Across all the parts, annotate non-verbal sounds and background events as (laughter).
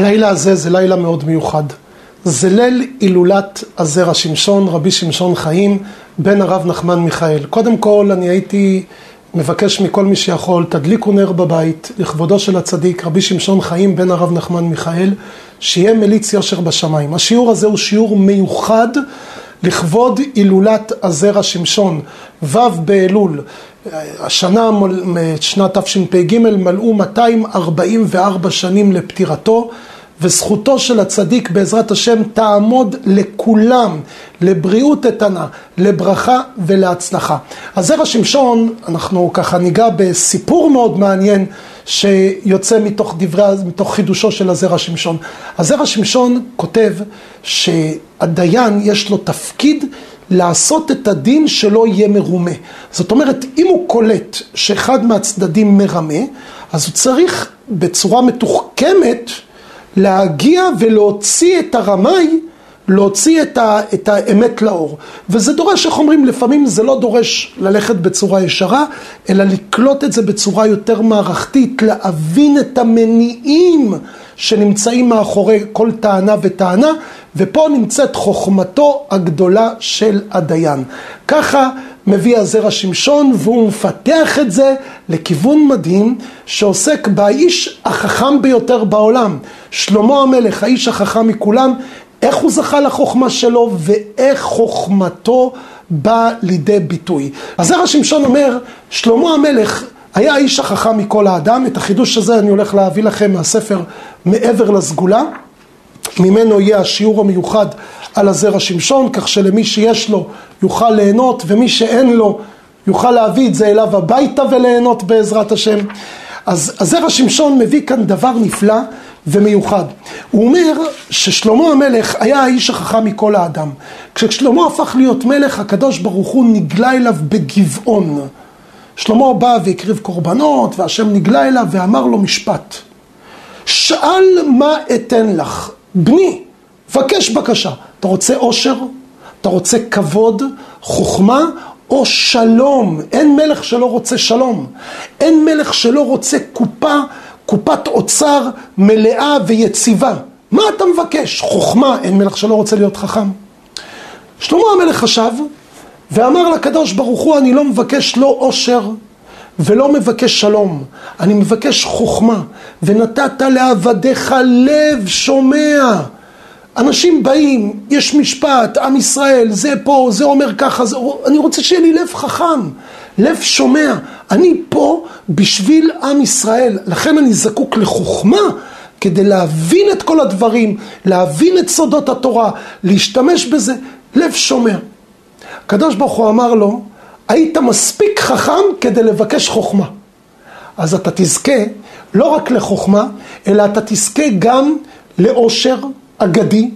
הלילה הזה זה לילה מאוד מיוחד. זה ליל הילולת הזרע שמשון, רבי שמשון חיים, בן הרב נחמן מיכאל. קודם כל אני הייתי מבקש מכל מי שיכול, תדליקו נר בבית, לכבודו של הצדיק, רבי שמשון חיים, בן הרב נחמן מיכאל, שיהיה מליץ יושר בשמיים. השיעור הזה הוא שיעור מיוחד לכבוד הילולת הזרע שמשון, ו' באלול. השנה, שנת תשפ"ג, מלאו 244 שנים לפטירתו. וזכותו של הצדיק בעזרת השם תעמוד לכולם, לבריאות איתנה, לברכה ולהצלחה. אז זרע שמשון, אנחנו ככה ניגע בסיפור מאוד מעניין שיוצא מתוך דברי, מתוך חידושו של הזרע שמשון. הזרע שמשון כותב שהדיין יש לו תפקיד לעשות את הדין שלא יהיה מרומה. זאת אומרת, אם הוא קולט שאחד מהצדדים מרמה, אז הוא צריך בצורה מתוחכמת להגיע ולהוציא את הרמאי, להוציא את, ה, את האמת לאור. וזה דורש, איך אומרים, לפעמים זה לא דורש ללכת בצורה ישרה, אלא לקלוט את זה בצורה יותר מערכתית, להבין את המניעים שנמצאים מאחורי כל טענה וטענה, ופה נמצאת חוכמתו הגדולה של הדיין. ככה מביא הזרע שמשון והוא מפתח את זה לכיוון מדהים שעוסק באיש החכם ביותר בעולם, שלמה המלך, האיש החכם מכולם, איך הוא זכה לחוכמה שלו ואיך חוכמתו באה לידי ביטוי. הזרע שמשון אומר, שלמה המלך היה האיש החכם מכל האדם, את החידוש הזה אני הולך להביא לכם מהספר מעבר לסגולה, ממנו יהיה השיעור המיוחד על הזרע שמשון, כך שלמי שיש לו יוכל ליהנות, ומי שאין לו יוכל להביא את זה אליו הביתה וליהנות בעזרת השם. אז הזרע שמשון מביא כאן דבר נפלא ומיוחד. הוא אומר ששלמה המלך היה האיש החכם מכל האדם. כששלמה הפך להיות מלך, הקדוש ברוך הוא נגלה אליו בגבעון. שלמה בא והקריב קורבנות, והשם נגלה אליו ואמר לו משפט. שאל מה אתן לך, בני, בקש בקשה. אתה רוצה עושר? אתה רוצה כבוד, חוכמה או שלום? אין מלך שלא רוצה שלום. אין מלך שלא רוצה קופה, קופת אוצר מלאה ויציבה. מה אתה מבקש? חוכמה, אין מלך שלא רוצה להיות חכם. שלמה המלך חשב ואמר לקדוש ברוך הוא, אני לא מבקש לא עושר ולא מבקש שלום, אני מבקש חוכמה, ונתת לעבדיך לב שומע. אנשים באים, יש משפט, עם ישראל, זה פה, זה אומר ככה, זה... אני רוצה שיהיה לי לב חכם, לב שומע. אני פה בשביל עם ישראל, לכן אני זקוק לחוכמה כדי להבין את כל הדברים, להבין את סודות התורה, להשתמש בזה, לב שומע. הקדוש ברוך הוא אמר לו, היית מספיק חכם כדי לבקש חוכמה. אז אתה תזכה לא רק לחוכמה, אלא אתה תזכה גם לאושר, אגדי,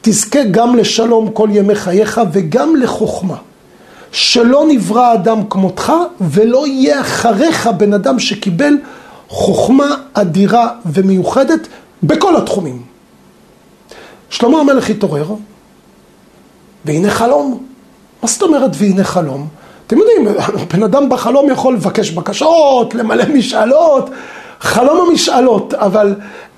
תזכה גם לשלום כל ימי חייך וגם לחוכמה. שלא נברא אדם כמותך ולא יהיה אחריך בן אדם שקיבל חוכמה אדירה ומיוחדת בכל התחומים. שלמה המלך התעורר, והנה חלום. מה זאת אומרת והנה חלום? אתם יודעים, בן אדם בחלום יכול לבקש בקשות, למלא משאלות, חלום המשאלות, אבל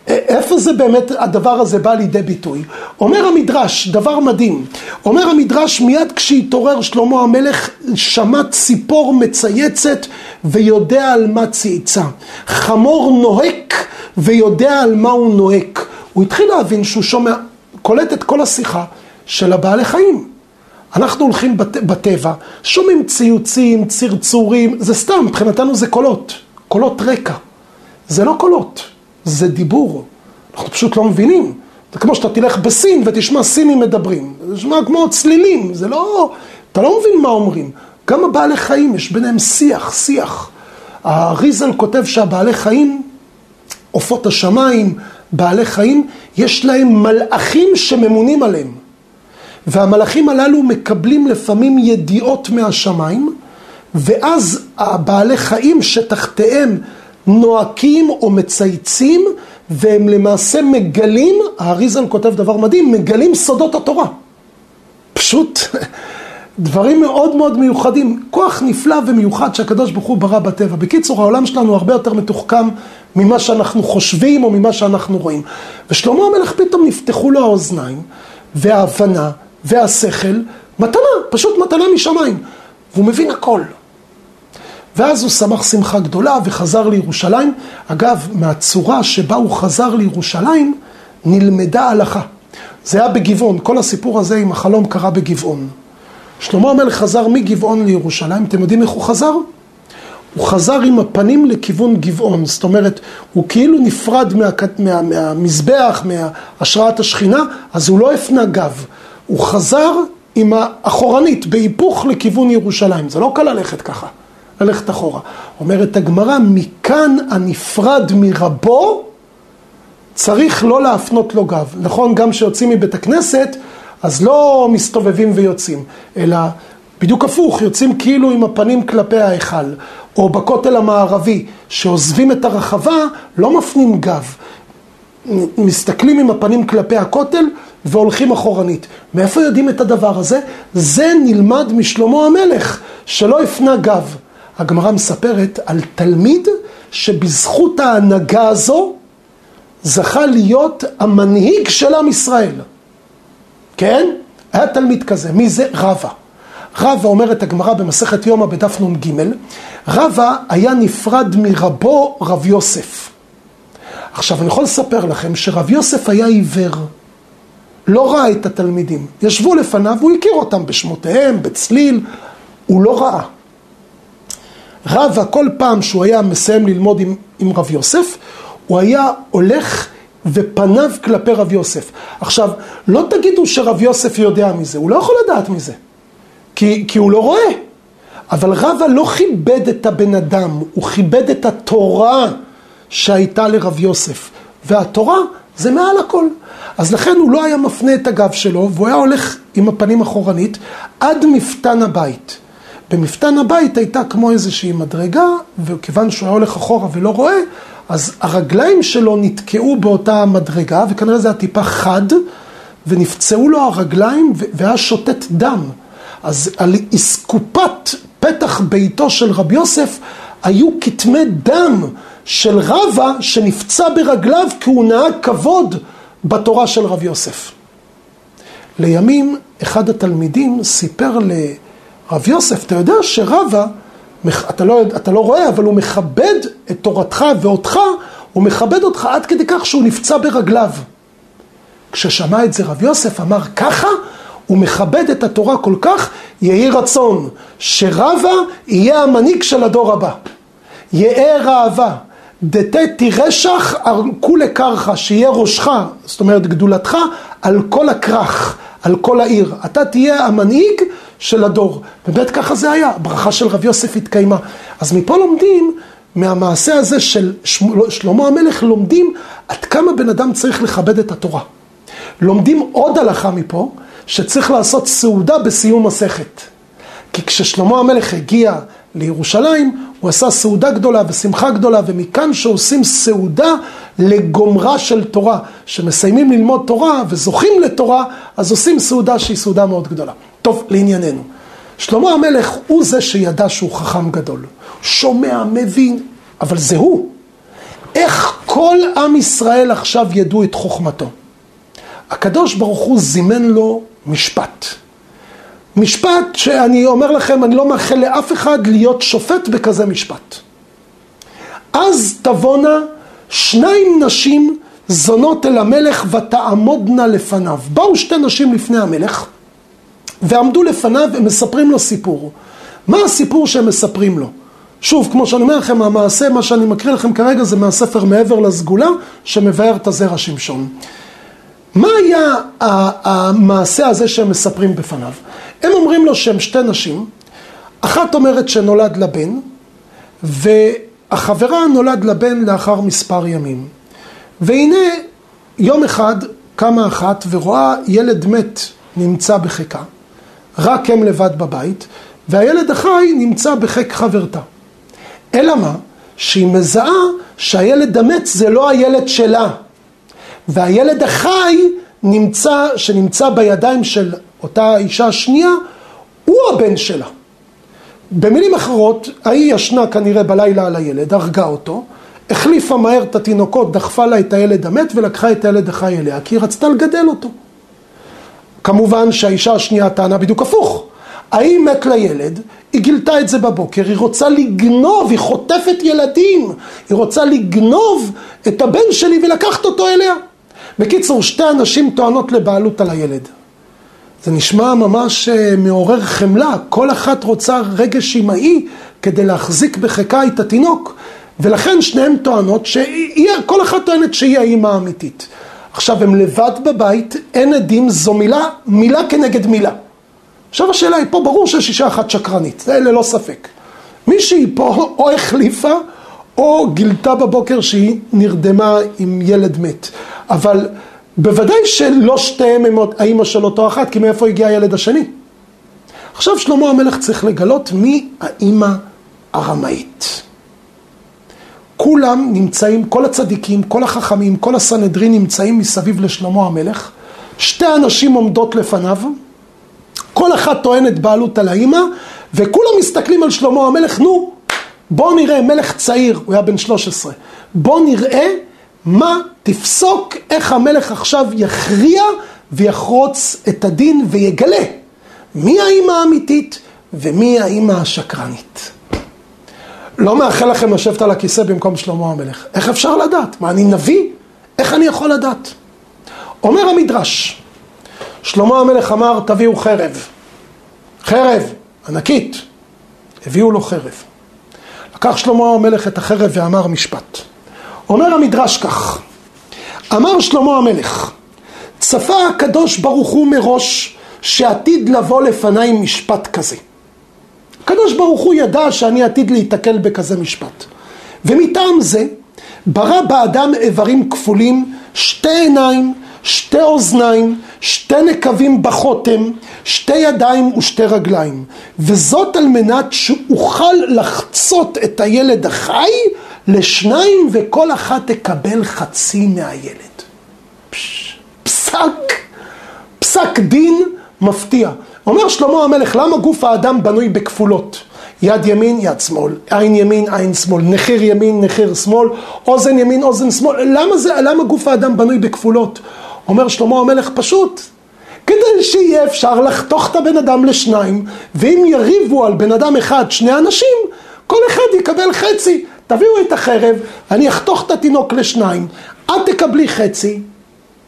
איפה זה באמת הדבר הזה בא לידי ביטוי? אומר המדרש, דבר מדהים, אומר המדרש מיד כשהתעורר שלמה המלך שמע ציפור מצייצת ויודע על מה צייצה. חמור נוהק ויודע על מה הוא נוהק. הוא התחיל להבין שהוא שומע, קולט את כל השיחה של הבעלי חיים. אנחנו הולכים בט... בטבע, שומעים ציוצים, צרצורים, זה סתם, מבחינתנו זה קולות, קולות רקע. זה לא קולות. זה דיבור. אנחנו פשוט לא מבינים. זה כמו שאתה תלך בסין ותשמע סינים מדברים. זה נשמע כמו צלילים, זה לא... אתה לא מבין מה אומרים. גם הבעלי חיים, יש ביניהם שיח, שיח. הריזל כותב שהבעלי חיים, עופות השמיים, בעלי חיים, יש להם מלאכים שממונים עליהם. והמלאכים הללו מקבלים לפעמים ידיעות מהשמיים, ואז הבעלי חיים שתחתיהם נועקים או מצייצים, והם למעשה מגלים, האריזל כותב דבר מדהים, מגלים סודות התורה. פשוט, (laughs) דברים מאוד מאוד מיוחדים, כוח נפלא ומיוחד שהקדוש ברוך הוא ברא בטבע. בקיצור, העולם שלנו הרבה יותר מתוחכם ממה שאנחנו חושבים או ממה שאנחנו רואים. ושלמה המלך פתאום נפתחו לו האוזניים, וההבנה, והשכל, מתנה, פשוט מתנה משמיים. והוא מבין הכל. ואז הוא שמח שמחה גדולה וחזר לירושלים. אגב, מהצורה שבה הוא חזר לירושלים, נלמדה הלכה. זה היה בגבעון, כל הסיפור הזה עם החלום קרה בגבעון. שלמה המלך חזר מגבעון לירושלים, אתם יודעים איך הוא חזר? הוא חזר עם הפנים לכיוון גבעון, זאת אומרת, הוא כאילו נפרד מה, מה, מהמזבח, מהשראת השכינה, אז הוא לא הפנה גב, הוא חזר עם האחורנית, בהיפוך לכיוון ירושלים, זה לא קל ללכת ככה, ללכת אחורה. אומרת הגמרא, מכאן הנפרד מרבו, צריך לא להפנות לו גב. נכון, גם כשיוצאים מבית הכנסת, אז לא מסתובבים ויוצאים, אלא בדיוק הפוך, יוצאים כאילו עם הפנים כלפי ההיכל, או בכותל המערבי, שעוזבים את הרחבה, לא מפנים גב. מסתכלים עם הפנים כלפי הכותל והולכים אחורנית. מאיפה יודעים את הדבר הזה? זה נלמד משלמה המלך, שלא הפנה גב. הגמרא מספרת על תלמיד שבזכות ההנהגה הזו זכה להיות המנהיג של עם ישראל. כן? היה תלמיד כזה, מי זה? רבא. רבא אומרת הגמרא במסכת יומא בדף נ"ג, רבא היה נפרד מרבו רב יוסף. עכשיו אני יכול לספר לכם שרב יוסף היה עיוור, לא ראה את התלמידים. ישבו לפניו, הוא הכיר אותם בשמותיהם, בצליל, הוא לא ראה. רבא כל פעם שהוא היה מסיים ללמוד עם, עם רב יוסף, הוא היה הולך ופניו כלפי רב יוסף. עכשיו, לא תגידו שרב יוסף יודע מזה, הוא לא יכול לדעת מזה, כי, כי הוא לא רואה. אבל רבא לא כיבד את הבן אדם, הוא כיבד את התורה שהייתה לרב יוסף. והתורה זה מעל הכל. אז לכן הוא לא היה מפנה את הגב שלו, והוא היה הולך עם הפנים אחורנית עד מפתן הבית. במפתן הבית הייתה כמו איזושהי מדרגה, וכיוון שהוא היה הולך אחורה ולא רואה, אז הרגליים שלו נתקעו באותה מדרגה, וכנראה זה היה טיפה חד, ונפצעו לו הרגליים והיה שותת דם. אז על אסקופת פתח ביתו של רבי יוסף היו כתמי דם של רבא שנפצע ברגליו כי הוא נהג כבוד בתורה של רבי יוסף. לימים אחד התלמידים סיפר לרב יוסף, אתה יודע שרבא אתה לא, אתה לא רואה, אבל הוא מכבד את תורתך ואותך, הוא מכבד אותך עד כדי כך שהוא נפצע ברגליו. כששמע את זה רב יוסף אמר ככה, הוא מכבד את התורה כל כך, יהי רצון שרבה יהיה המנהיג של הדור הבא. יהא ראווה, דתה תירשך כולי קרחה, שיהיה ראשך, זאת אומרת גדולתך, על כל הכרך, על כל העיר. אתה תהיה המנהיג של הדור. באמת ככה זה היה, הברכה של רב יוסף התקיימה. אז מפה לומדים, מהמעשה הזה של שלמה המלך, לומדים עד כמה בן אדם צריך לכבד את התורה. לומדים עוד הלכה מפה, שצריך לעשות סעודה בסיום מסכת. כי כששלמה המלך הגיע לירושלים, הוא עשה סעודה גדולה ושמחה גדולה, ומכאן שעושים סעודה לגומרה של תורה, שמסיימים ללמוד תורה וזוכים לתורה, אז עושים סעודה שהיא סעודה מאוד גדולה. טוב, לענייננו. שלמה המלך הוא זה שידע שהוא חכם גדול. שומע, מבין, אבל זה הוא. איך כל עם ישראל עכשיו ידעו את חוכמתו? הקדוש ברוך הוא זימן לו משפט. משפט שאני אומר לכם, אני לא מאחל לאף אחד להיות שופט בכזה משפט. אז תבואנה שניים נשים זונות אל המלך ותעמודנה לפניו. באו שתי נשים לפני המלך ועמדו לפניו ומספרים לו סיפור. מה הסיפור שהם מספרים לו? שוב, כמו שאני אומר לכם, המעשה, מה שאני מקריא לכם כרגע זה מהספר מעבר לסגולה, שמבאר את הזרע שמשון. מה היה המעשה הזה שהם מספרים בפניו? הם אומרים לו שהם שתי נשים, אחת אומרת שנולד לה בן, והחברה נולד לבן לאחר מספר ימים. והנה יום אחד קמה אחת ורואה ילד מת נמצא בחיקה, רק הם לבד בבית, והילד החי נמצא בחיק חברתה. אלא מה? שהיא מזהה שהילד המת זה לא הילד שלה, והילד החי נמצא, שנמצא בידיים של אותה אישה השנייה, הוא הבן שלה. במילים אחרות, ההיא ישנה כנראה בלילה על הילד, הרגה אותו, החליפה מהר את התינוקות, דחפה לה את הילד המת ולקחה את הילד החי אליה, כי היא רצתה לגדל אותו. כמובן שהאישה השנייה טענה בדיוק הפוך. ההיא מת לילד, היא גילתה את זה בבוקר, היא רוצה לגנוב, היא חוטפת ילדים, היא רוצה לגנוב את הבן שלי ולקחת אותו אליה. בקיצור, שתי הנשים טוענות לבעלות על הילד. זה נשמע ממש אה, מעורר חמלה, כל אחת רוצה רגש אמאי כדי להחזיק בחיקה את התינוק, ולכן שניהן טוענות, כל אחת טוענת שהיא האימא האמיתית. עכשיו, הם לבד בבית, אין עדים, זו מילה, מילה כנגד מילה. עכשיו השאלה היא פה, ברור שיש אישה אחת שקרנית, זה ללא ספק. מישהי פה או החליפה, או גילתה בבוקר שהיא נרדמה עם ילד מת. אבל בוודאי שלא שתיהם הם האימא של אותו אחת, כי מאיפה הגיע הילד השני? עכשיו שלמה המלך צריך לגלות מי האימא הרמאית. כולם נמצאים, כל הצדיקים, כל החכמים, כל הסנהדרין נמצאים מסביב לשלמה המלך. שתי הנשים עומדות לפניו, כל אחת טוענת בעלות על האימא, וכולם מסתכלים על שלמה המלך, נו, בוא נראה, מלך צעיר, הוא היה בן 13, בוא נראה מה תפסוק, איך המלך עכשיו יכריע ויחרוץ את הדין ויגלה מי האימא האמיתית ומי האימא השקרנית. לא מאחל לכם לשבת על הכיסא במקום שלמה המלך. איך אפשר לדעת? מה, אני נביא? איך אני יכול לדעת? אומר המדרש, שלמה המלך אמר, תביאו חרב. חרב, ענקית. הביאו לו חרב. לקח שלמה המלך את החרב ואמר משפט. אומר המדרש כך, אמר שלמה המלך, צפה הקדוש ברוך הוא מראש שעתיד לבוא לפניי משפט כזה. הקדוש ברוך הוא ידע שאני עתיד להיתקל בכזה משפט. ומטעם זה ברא באדם איברים כפולים, שתי עיניים, שתי אוזניים, שתי נקבים בחותם, שתי ידיים ושתי רגליים. וזאת על מנת שאוכל לחצות את הילד החי לשניים וכל אחת תקבל חצי מהילד. פסק, פסק דין מפתיע. אומר שלמה המלך, למה גוף האדם בנוי בכפולות? יד ימין, יד שמאל, עין ימין, עין שמאל, נחיר ימין, נחיר שמאל, אוזן ימין, אוזן שמאל, למה זה, למה גוף האדם בנוי בכפולות? אומר שלמה המלך פשוט, כדי שיהיה אפשר לחתוך את הבן אדם לשניים, ואם יריבו על בן אדם אחד שני אנשים, כל אחד יקבל חצי. תביאו את החרב, אני אחתוך את התינוק לשניים, את תקבלי חצי,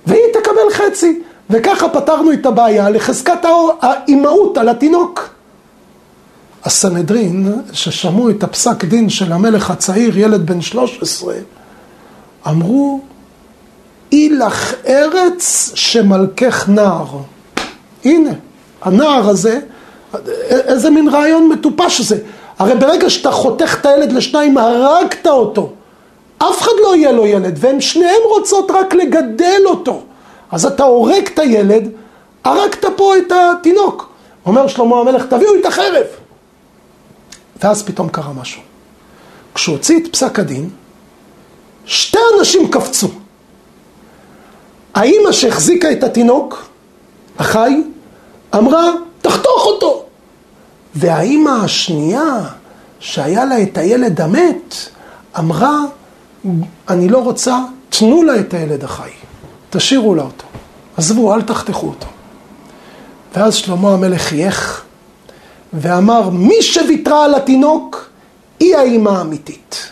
והיא תקבל חצי. וככה פתרנו את הבעיה לחזקת האימהות על התינוק. הסנהדרין, ששמעו את הפסק דין של המלך הצעיר, ילד בן 13, אמרו, אי לך ארץ שמלכך נער. הנה, הנער הזה, איזה מין רעיון מטופש זה. הרי ברגע שאתה חותך את הילד לשניים, הרגת אותו. אף אחד לא יהיה לו ילד, והם שניהם רוצות רק לגדל אותו. אז אתה הורג את הילד, הרגת פה את התינוק. אומר שלמה המלך, תביאו את החרב. ואז פתאום קרה משהו. כשהוא הוציא את פסק הדין, שתי אנשים קפצו. האימא שהחזיקה את התינוק, החי, אמרה, תחתוך אותו. והאימא השנייה, שהיה לה את הילד המת, אמרה, אני לא רוצה, תנו לה את הילד החי. תשאירו לה אותו. עזבו, אל תחתכו אותו. ואז שלמה המלך חייך ואמר, מי שוויתרה על התינוק, היא האימא האמיתית.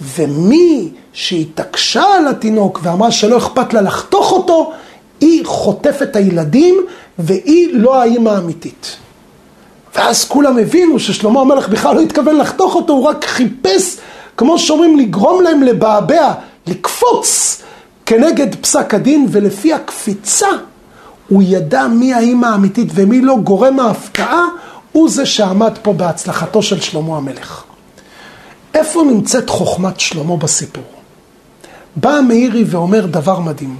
ומי שהתעקשה על התינוק ואמרה שלא אכפת לה לחתוך אותו, היא חוטפת הילדים והיא לא האימא האמיתית. ואז כולם הבינו ששלמה המלך בכלל לא התכוון לחתוך אותו, הוא רק חיפש, כמו שאומרים, לגרום להם לבעבע, לקפוץ כנגד פסק הדין, ולפי הקפיצה הוא ידע מי האימא האמיתית ומי לא גורם ההפתעה, הוא זה שעמד פה בהצלחתו של שלמה המלך. איפה נמצאת חוכמת שלמה בסיפור? בא מאירי ואומר דבר מדהים.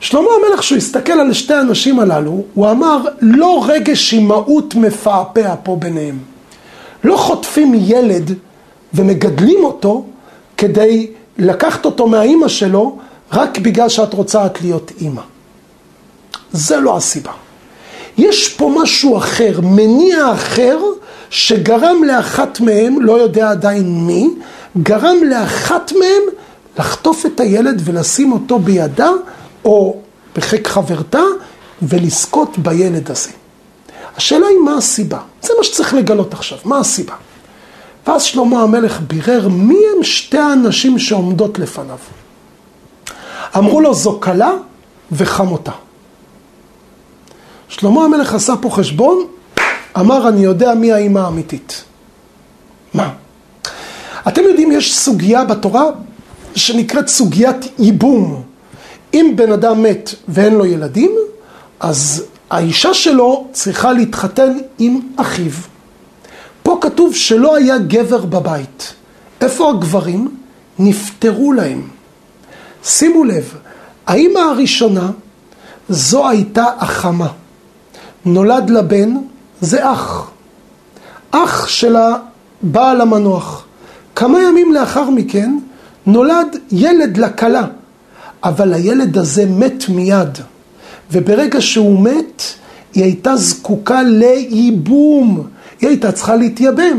שלמה המלך, כשהוא הסתכל על שתי הנשים הללו, הוא אמר, לא רגש אימהות מפעפע פה ביניהם. לא חוטפים ילד ומגדלים אותו כדי לקחת אותו מהאימא שלו, רק בגלל שאת רוצה את להיות אימא. זה לא הסיבה. יש פה משהו אחר, מניע אחר, שגרם לאחת מהם, לא יודע עדיין מי, גרם לאחת מהם לחטוף את הילד ולשים אותו בידה, או בחיק חברתה, ולזכות בילד הזה. השאלה היא מה הסיבה? זה מה שצריך לגלות עכשיו, מה הסיבה? ואז שלמה המלך בירר מי הם שתי האנשים שעומדות לפניו. אמרו לו זו כלה וחמותה. שלמה המלך עשה פה חשבון, אמר אני יודע מי האימא האמיתית. מה? אתם יודעים, יש סוגיה בתורה שנקראת סוגיית ייבום. אם בן אדם מת ואין לו ילדים, אז האישה שלו צריכה להתחתן עם אחיו. פה כתוב שלא היה גבר בבית. איפה הגברים? נפטרו להם. שימו לב, האימא הראשונה זו הייתה החמה. נולד לבן, זה אח. אח של הבעל המנוח. כמה ימים לאחר מכן נולד ילד לכלה, אבל הילד הזה מת מיד. וברגע שהוא מת, היא הייתה זקוקה לייבום. היא הייתה צריכה להתייבם.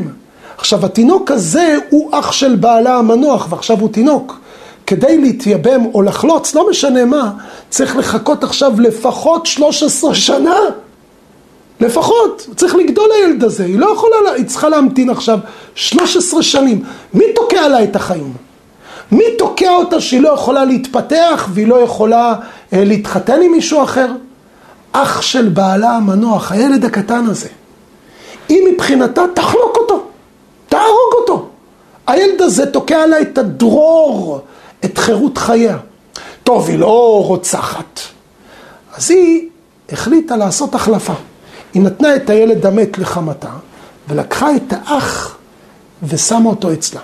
עכשיו, התינוק הזה הוא אח של בעלה המנוח, ועכשיו הוא תינוק. כדי להתייבם או לחלוץ, לא משנה מה, צריך לחכות עכשיו לפחות 13 שנה. לפחות, צריך לגדול הילד הזה, היא לא יכולה, היא צריכה להמתין עכשיו 13 שנים. מי תוקע לה את החיים? מי תוקע אותה שהיא לא יכולה להתפתח והיא לא יכולה אה, להתחתן עם מישהו אחר? אח של בעלה המנוח, הילד הקטן הזה. היא מבחינתה תחלוק אותו, תהרוג אותו. הילד הזה תוקע לה את הדרור, את חירות חייה. טוב, היא לא רוצחת. אז היא החליטה לעשות החלפה. היא נתנה את הילד המת לחמתה, ולקחה את האח ושמה אותו אצלה.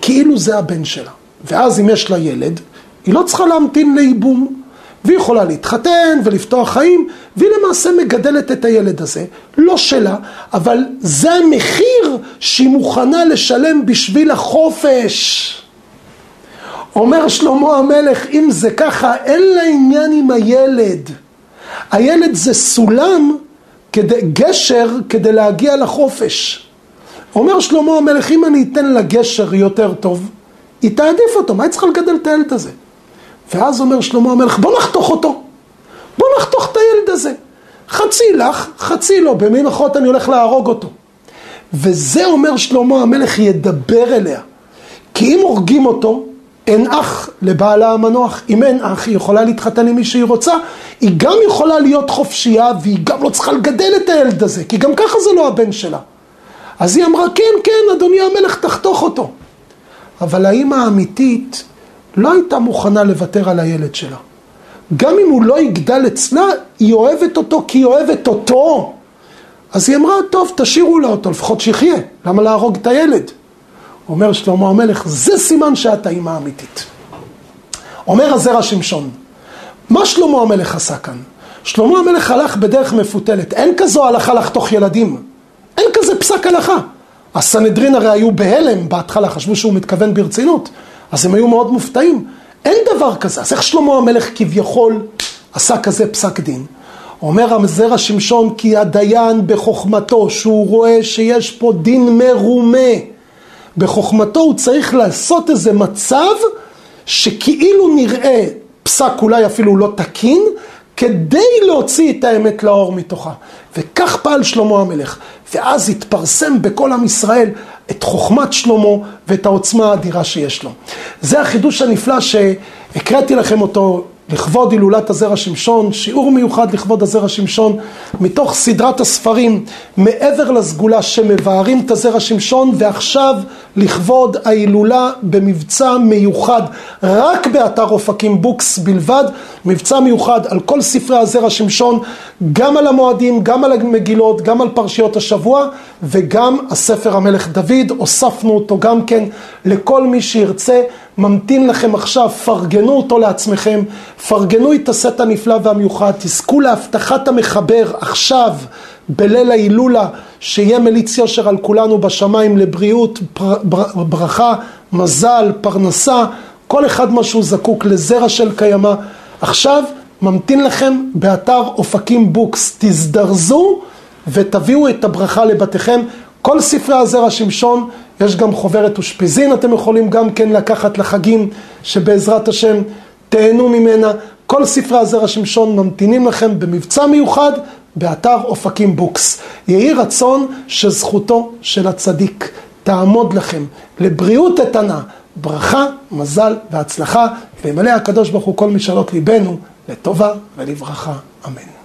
כאילו זה הבן שלה. ואז אם יש לה ילד, היא לא צריכה להמתין לייבום. והיא יכולה להתחתן ולפתוח חיים, והיא למעשה מגדלת את הילד הזה, לא שלה, אבל זה המחיר שהיא מוכנה לשלם בשביל החופש. אומר שלמה המלך, אם זה ככה, אין לה עניין עם הילד. הילד זה סולם, כדי, גשר כדי להגיע לחופש. אומר שלמה המלך, אם אני אתן לה גשר יותר טוב, היא תעדיף אותו, מה היא צריכה לגדל את הילד הזה? ואז אומר שלמה המלך, בוא נחתוך אותו. בוא נחתוך את הילד הזה. חצי לך, חצי לא, במילים אחרות אני הולך להרוג אותו. וזה אומר שלמה המלך ידבר אליה. כי אם הורגים אותו, אין אח לבעלה המנוח. אם אין אח, היא יכולה להתחתן עם מי שהיא רוצה. היא גם יכולה להיות חופשייה, והיא גם לא צריכה לגדל את הילד הזה, כי גם ככה זה לא הבן שלה. אז היא אמרה, כן, כן, אדוני המלך, תחתוך אותו. אבל האימא האמיתית לא הייתה מוכנה לוותר על הילד שלה. גם אם הוא לא יגדל אצלה, היא אוהבת אותו כי היא אוהבת אותו. אז היא אמרה, טוב, תשאירו לה אותו, לפחות שיחיה, למה להרוג את הילד? אומר שלמה המלך, זה סימן שאת האימא האמיתית. אומר הזרע שמשון, מה שלמה המלך עשה כאן? שלמה המלך הלך בדרך מפותלת, אין כזו הלכה לחתוך ילדים, אין כזה פסק הלכה. הסנהדרין הרי היו בהלם בהתחלה, חשבו שהוא מתכוון ברצינות. אז הם היו מאוד מופתעים. אין דבר כזה. אז איך שלמה המלך כביכול עשה כזה פסק דין? אומר המזרע שמשון כי הדיין בחוכמתו, שהוא רואה שיש פה דין מרומה, בחוכמתו הוא צריך לעשות איזה מצב שכאילו נראה פסק אולי אפילו לא תקין, כדי להוציא את האמת לאור מתוכה. וכך פעל שלמה המלך. ואז התפרסם בכל עם ישראל את חוכמת שלמה ואת העוצמה האדירה שיש לו. זה החידוש הנפלא שהקראתי לכם אותו לכבוד הילולת הזרע שמשון, שיעור מיוחד לכבוד הזרע שמשון, מתוך סדרת הספרים מעבר לסגולה שמבארים את הזרע שמשון, ועכשיו לכבוד ההילולה במבצע מיוחד, רק באתר אופקים Books בלבד, מבצע מיוחד על כל ספרי הזרע שמשון, גם על המועדים, גם על המגילות, גם על פרשיות השבוע, וגם הספר המלך דוד, הוספנו אותו גם כן לכל מי שירצה. ממתין לכם עכשיו, פרגנו אותו לעצמכם, פרגנו את הסט הנפלא והמיוחד, תזכו להבטחת המחבר עכשיו, בליל ההילולה, שיהיה מליץ יושר על כולנו בשמיים לבריאות, ברכה, מזל, פרנסה, כל אחד מה שהוא זקוק לזרע של קיימא. עכשיו ממתין לכם באתר אופקים בוקס. תזדרזו ותביאו את הברכה לבתיכם. כל ספרי הזרע שמשון, יש גם חוברת אושפיזין, אתם יכולים גם כן לקחת לחגים, שבעזרת השם תהנו ממנה. כל ספרי הזרע שמשון ממתינים לכם במבצע מיוחד באתר אופקים בוקס. יהי רצון שזכותו של הצדיק תעמוד לכם לבריאות איתנה, ברכה, מזל והצלחה, וימלא הקדוש ברוך הוא כל משאלות ליבנו לטובה ולברכה, אמן.